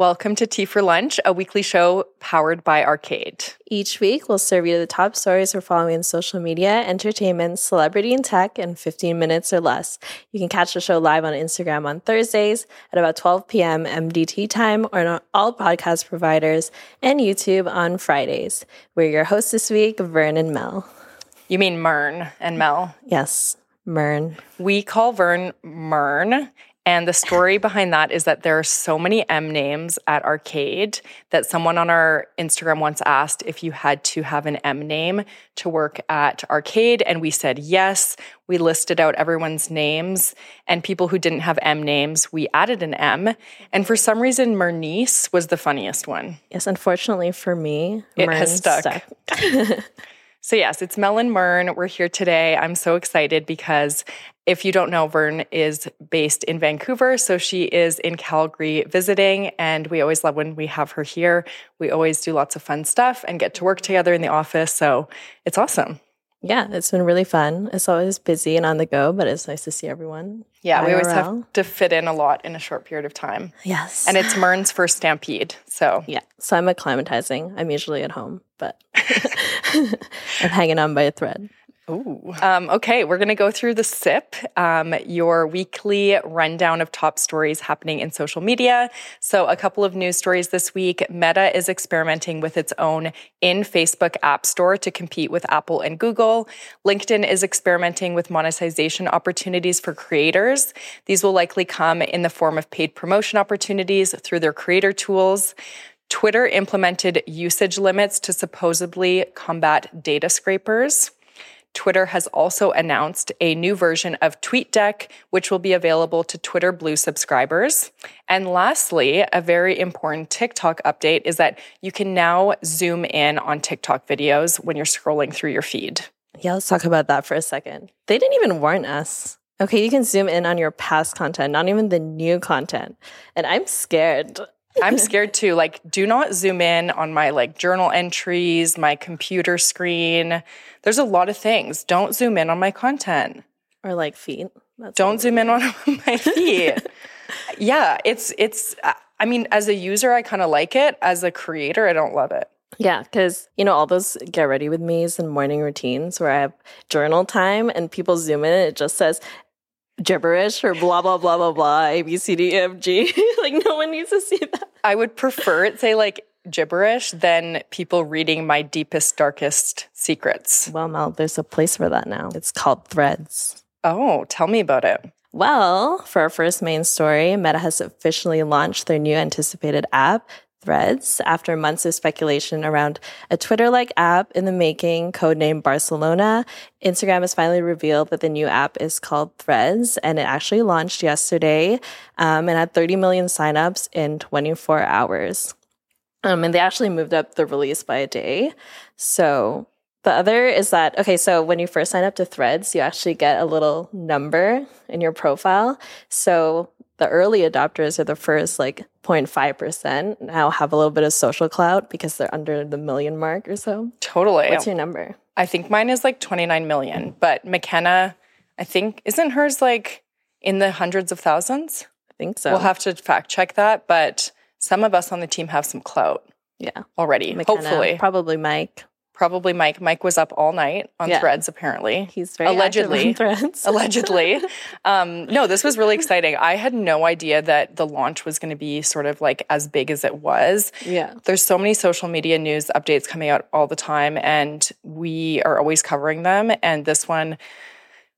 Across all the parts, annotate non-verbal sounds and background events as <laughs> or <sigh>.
Welcome to Tea for Lunch, a weekly show powered by Arcade. Each week, we'll serve you the top stories we're following in social media, entertainment, celebrity, and tech in 15 minutes or less. You can catch the show live on Instagram on Thursdays at about 12 p.m. MDT time or on all podcast providers and YouTube on Fridays. We're your hosts this week, Vern and Mel. You mean Mern and Mel? Yes, Mern. We call Vern Mern. And the story behind that is that there are so many M names at Arcade that someone on our Instagram once asked if you had to have an M name to work at Arcade. And we said yes. We listed out everyone's names and people who didn't have M names, we added an M. And for some reason, Mernice was the funniest one. Yes, unfortunately for me, It Mern has stuck. stuck. <laughs> <laughs> So, yes, it's Mel and Mern. We're here today. I'm so excited because if you don't know, Vern is based in Vancouver. So, she is in Calgary visiting. And we always love when we have her here. We always do lots of fun stuff and get to work together in the office. So, it's awesome. yeah, it's been really fun. It's always busy and on the go, but it's nice to see everyone. Yeah, we always have to fit in a lot in a short period of time. Yes. And it's Mern's first stampede. So, Yeah. So I'm acclimatizing. I'm usually at home, but <laughs> <laughs> I'm hanging on by a thread. Ooh. Um, okay, we're going to go through the SIP, um, your weekly rundown of top stories happening in social media. So, a couple of news stories this week. Meta is experimenting with its own in Facebook app store to compete with Apple and Google. LinkedIn is experimenting with monetization opportunities for creators. These will likely come in the form of paid promotion opportunities through their creator tools. Twitter implemented usage limits to supposedly combat data scrapers. Twitter has also announced a new version of TweetDeck, which will be available to Twitter Blue subscribers. And lastly, a very important TikTok update is that you can now zoom in on TikTok videos when you're scrolling through your feed. Yeah, let's talk about that for a second. They didn't even warn us. Okay, you can zoom in on your past content, not even the new content. And I'm scared. I'm <laughs> scared too. Like, do not zoom in on my like journal entries, my computer screen. There's a lot of things. Don't zoom in on my content. Or like feet. That's Don't zoom in on <laughs> my feet. <laughs> yeah, it's it's. Uh, I mean, as a user, I kind of like it. As a creator, I don't love it. Yeah, because you know all those get ready with me's and morning routines where I have journal time and people zoom in and it just says gibberish or blah blah blah blah blah A B C D E F G. <laughs> like no one needs to see that. I would prefer it say like gibberish than people reading my deepest, darkest secrets. Well, Mel, there's a place for that now. It's called Threads. Oh, tell me about it. Well, for our first main story, Meta has officially launched their new anticipated app, Threads, after months of speculation around a Twitter like app in the making, codenamed Barcelona. Instagram has finally revealed that the new app is called Threads, and it actually launched yesterday um, and had 30 million signups in 24 hours. Um, and they actually moved up the release by a day. So the other is that, okay, so when you first sign up to Threads, you actually get a little number in your profile. So the early adopters are the first like 0.5% now have a little bit of social clout because they're under the million mark or so. Totally. What's your number? I think mine is like 29 million, but Mikenna, I think, isn't hers like in the hundreds of thousands? I think so. We'll have to fact check that, but some of us on the team have some clout yeah. already. Mikenna, Hopefully. Probably Mike. Probably Mike. Mike was up all night on Yeah. threads, apparently. He's very Allegedly. on Threads. <laughs> Allegedly. um, no, this was really exciting. I had no idea that the launch was going to be sort of like as big as it was. yeah. There's so many social media news updates coming out all the time, and we are always covering them. And this one,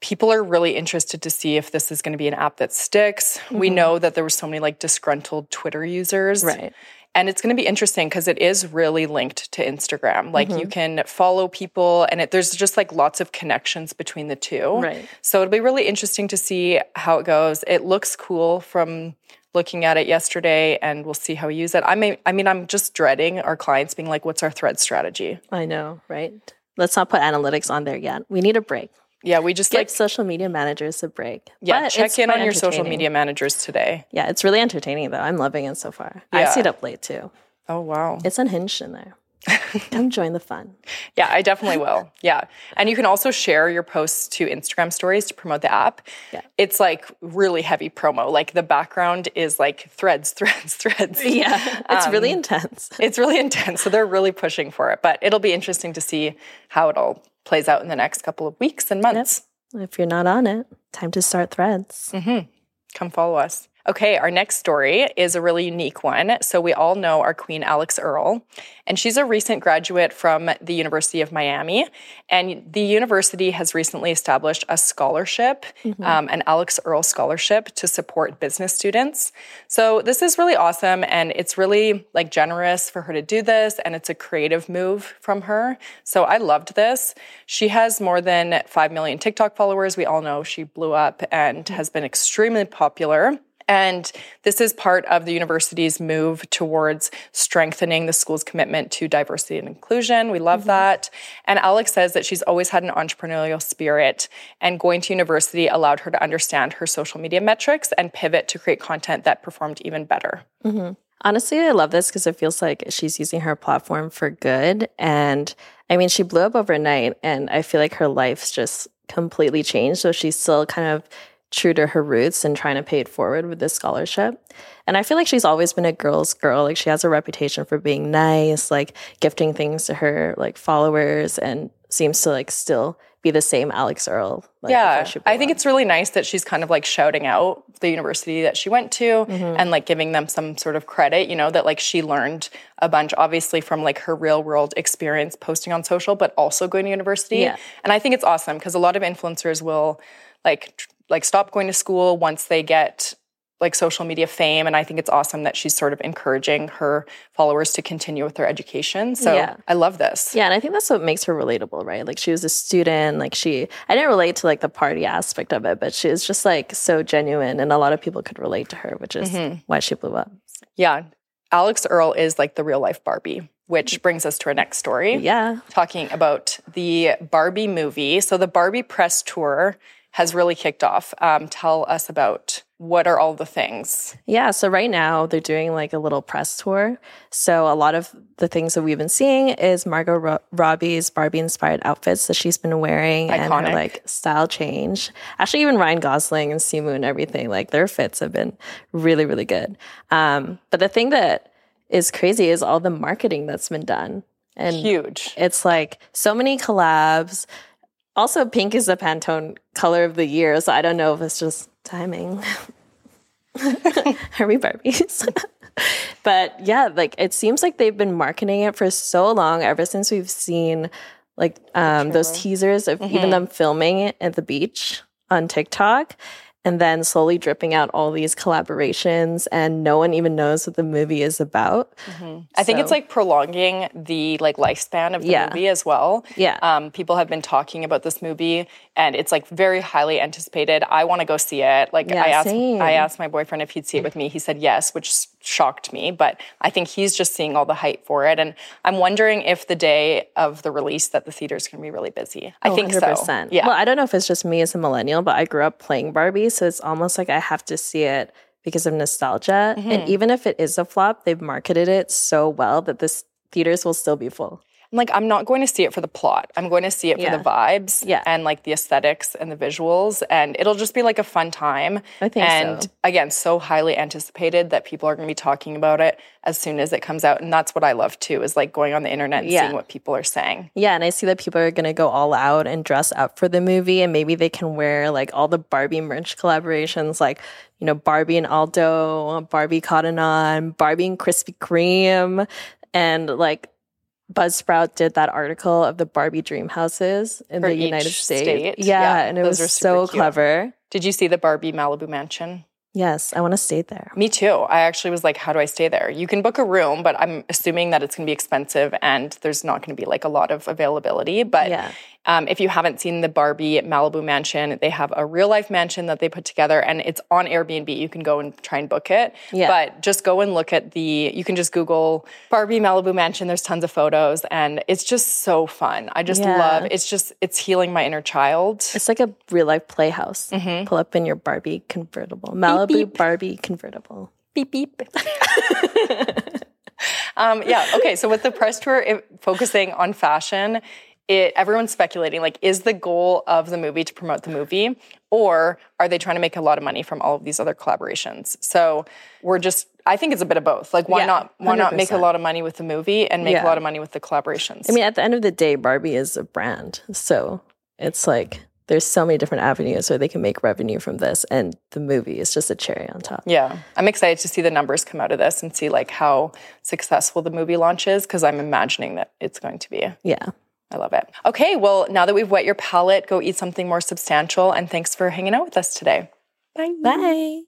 people are really interested to see if this is going to be an app that sticks. We know that there were so many like disgruntled Twitter users. Right. And it's going to be interesting because it is really linked to Instagram. Like you mm-hmm. can follow people, and it, there's just like lots of connections between the two. Right. So it'll be really interesting to see how it goes. It looks cool from looking at it yesterday, and we'll see how we use it. I mean, I mean, I'm just dreading our clients being like, "What's our thread strategy?" I know, right? Let's not put analytics on there yet. We need a break. Yeah, we just Give like social media managers a break. yeah, But check in on your social media managers today. Yeah, it's really entertaining though. I'm loving it so far. I Yeah. stayed up late too. Oh wow, It's unhinged in there. <laughs> Come join the fun. Yeah, I definitely will. Yeah. And you can also share your posts to Instagram stories to promote the app. Yeah. It's like really heavy promo. Like the background is like threads, <laughs> threads, threads. Yeah, it's Um, really intense. <laughs> It's really intense. So they're really pushing for it. But it'll be interesting to see how it all plays out in the next couple of weeks and months. If you're not on it, time to start threads. Come follow us. Okay, our next story is a really unique one. So, we all know our queen, Alix Earle, and she's a recent graduate from the University of Miami. And the university has recently established a scholarship, um, an Alix Earle scholarship to support business students. So, this is really awesome. And it's really like generous for her to do this. And it's a creative move from her. So, I loved this. She has more than 5 million TikTok followers. We all know she blew up and has been extremely popular. And this is part of the university's move towards strengthening the school's commitment to diversity and inclusion. We love mm-hmm. that. And Alix says that she's always had an entrepreneurial spirit, and going to university allowed her to understand her social media metrics and pivot to create content that performed even better. Mm-hmm. Honestly, I love this because it feels like she's using her platform for good. And I mean, she blew up overnight, and I feel like her life's just completely changed. So she's still kind of true to her roots and trying to pay it forward with this scholarship. And I feel like she's always been a girl's girl. Like she has a reputation for being nice, like gifting things to her like followers, and seems to like still be the same Alix Earle. Like, yeah, before she blew I think it's really nice that she's kind of like shouting out the university that she went to mm-hmm. and like giving them some sort of credit, you know, that like she learned a bunch, obviously from like her real world experience posting on social, but also going to university. Yeah. And I think it's awesome because a lot of influencers will like tr- like stop going to school once they get like social media fame and I think it's awesome that she's sort of encouraging her followers to continue with their education. So Yeah. I love this. Yeah, and I think that's what makes her relatable, right? Like she was a student, like she I didn't relate to like the party aspect of it, but she was just like so genuine and a lot of people could relate to her, which is mm-hmm. why she blew up. Yeah. Alix Earle is like the real life Barbie, which mm. brings us to our next story. Yeah. Talking about the Barbie movie. So the Barbie press tour has really kicked off. Um, tell us about what are all the things? Yeah, so right now they're doing like a little press tour. So a lot of the things that we've been seeing is Margot Ro- Robbie's Barbie inspired outfits that she's been wearing and her like style change. Actually, even Ryan Gosling and Simu and everything, like their fits have been really, really good. Um, but the thing that is crazy is all the marketing that's been done. And Huge. it's like so many collabs. Also, pink is the Pantone color of the year, so I don't know if it's just timing. <laughs> Are we Barbies? <laughs> but yeah, like it seems like they've been marketing it for so long, ever since we've seen like um, those teasers of even them filming it at the beach on TikTok. And then slowly dripping out all these collaborations, and no one even knows what the movie is about. I think it's like prolonging the like lifespan of the Yeah. movie as well. Yeah. Um, people have been talking about this movie and it's like very highly anticipated. I want to go see it. Like Yeah, I asked same. I asked my boyfriend if he'd see it with me. He said yes, which shocked me, but I think he's just seeing all the hype for it and I'm wondering if the day of the release that the theater's going to be really busy. I think so. 100%. Yeah. Well, I don't know if it's just me as a millennial, but I grew up playing Barbie, so it's almost like I have to see it because of nostalgia. Mm-hmm. And even if it is a flop, they've marketed it so well that this theaters will still be full. I'm like I'm not going to see it for the plot. I'm going to see it for Yeah. the vibes Yeah. and like the aesthetics and the visuals and it'll just be like a fun time. I think and so. again, so highly anticipated that people are going to be talking about it as soon as it comes out and that's what I love too is like going on the internet and Yeah. seeing what people are saying. Yeah, and I see that people are going to go all out and dress up for the movie, and maybe they can wear like all the Barbie merch collaborations, like you know Barbie and Aldo, Barbie Cotton On, Barbie and Krispy Kreme, and like Buzzsprout did that article of the Barbie dream houses in For the United States. state. Yeah, Yeah, and it was so cute. clever. Did you see the Barbie Malibu mansion? Yes, I want to stay there. Me too. I actually was like, how do I stay there? You can book a room, but I'm assuming that it's going to be expensive and there's not going to be like a lot of availability. But Yeah. Um, if you haven't seen the Barbie Malibu mansion, they have a real life mansion that they put together and it's on Airbnb. You can go and try and book it. Yeah. But just go and look at the, you can just Google Barbie Malibu mansion. There's tons of photos and it's just so fun. I just Yeah. love, it's just, it's healing my inner child. It's like a real life playhouse. Pull up in your Barbie convertible, Malibu Mm-hmm. beep. Barbie convertible. beep beep. <laughs> um, yeah. Okay. So with the press tour it, focusing on fashion, it everyone's speculating like, is the goal of the movie to promote the movie, or are they trying to make a lot of money from all of these other collaborations? So we're just. I think it's a bit of both. Like, why Yeah, not? Why not make a lot of money with the movie and make Yeah. a lot of money with the collaborations? I mean, at the end of the day, Barbie is a brand. So it's like there's so many different avenues where they can make revenue from this. And the movie is just a cherry on top. Yeah, I'm excited to see the numbers come out of this and see like how successful the movie launch is because I'm imagining that it's going to be. Yeah. I love it. Okay, well, now that we've whet your palate, go eat something more substantial and thanks for hanging out with us today. Bye. Bye.